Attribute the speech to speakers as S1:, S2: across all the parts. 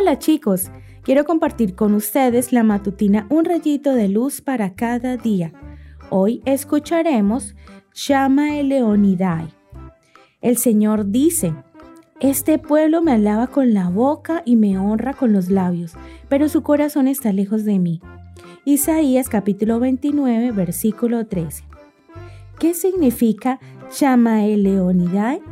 S1: Hola chicos, quiero compartir con ustedes la matutina Un rayito de luz para cada día. Hoy escucharemos Shama Eleonidae. El Señor dice, Este pueblo me alaba con la boca y me honra con los labios, pero su corazón está lejos de mí. Isaías capítulo 29, versículo 13. ¿Qué significa Shama Eleonidae?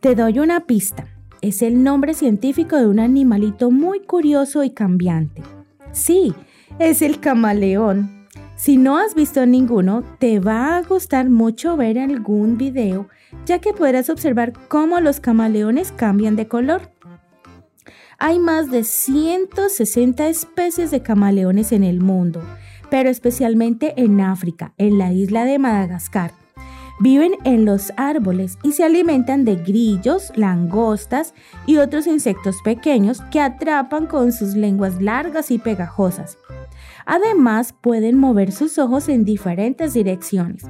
S1: Te doy una pista. Es el nombre científico de un animalito muy curioso y cambiante. Sí, es el camaleón. Si no has visto ninguno, te va a gustar mucho ver algún video, ya que podrás observar cómo los camaleones cambian de color. Hay más de 160 especies de camaleones en el mundo, pero especialmente en África, en la isla de Madagascar Viven en los árboles y se alimentan de grillos, langostas y otros insectos pequeños que atrapan con sus lenguas largas y pegajosas. Además, pueden mover sus ojos en diferentes direcciones.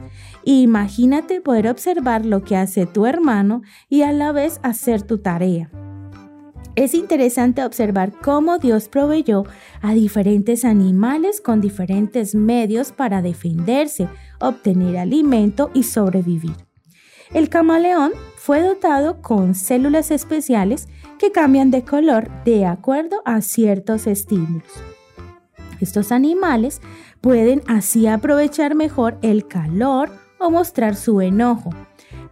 S1: Imagínate poder observar lo que hace tu hermano y a la vez hacer tu tarea. Es interesante observar cómo Dios proveyó a diferentes animales con diferentes medios para defenderse, obtener alimento y sobrevivir. El camaleón fue dotado con células especiales que cambian de color de acuerdo a ciertos estímulos. Estos animales pueden así aprovechar mejor el calor o mostrar su enojo,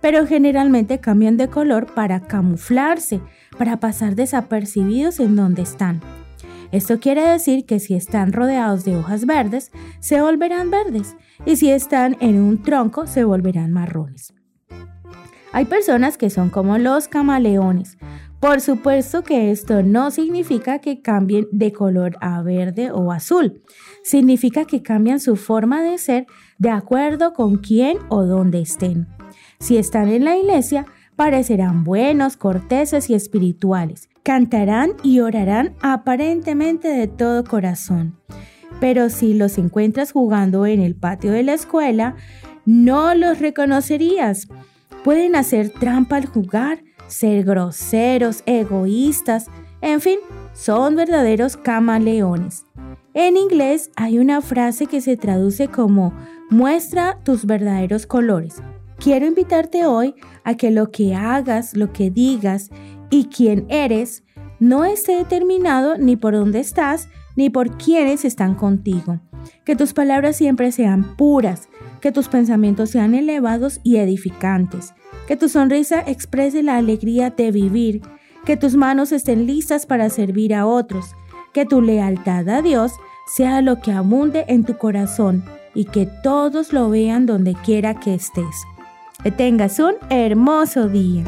S1: pero generalmente cambian de color para camuflarse, para pasar desapercibidos en donde están. Esto quiere decir que si están rodeados de hojas verdes, se volverán verdes y si están en un tronco, se volverán marrones. Hay personas que son como los camaleones. Por supuesto que esto no significa que cambien de color a verde o azul. Significa que cambian su forma de ser de acuerdo con quién o dónde estén. Si están en la iglesia, parecerán buenos, corteses y espirituales. Cantarán y orarán aparentemente de todo corazón. Pero si los encuentras jugando en el patio de la escuela, no los reconocerías. Pueden hacer trampa al jugar, ser groseros, egoístas, en fin, son verdaderos camaleones. En inglés hay una frase que se traduce como muestra tus verdaderos colores. Quiero invitarte hoy a que lo que hagas, lo que digas y quién eres no esté determinado ni por dónde estás ni por quiénes están contigo. Que tus palabras siempre sean puras, que tus pensamientos sean elevados y edificantes, que tu sonrisa exprese la alegría de vivir, que tus manos estén listas para servir a otros, que tu lealtad a Dios sea lo que abunde en tu corazón y que todos lo vean donde quiera que estés. Que tengas un hermoso día.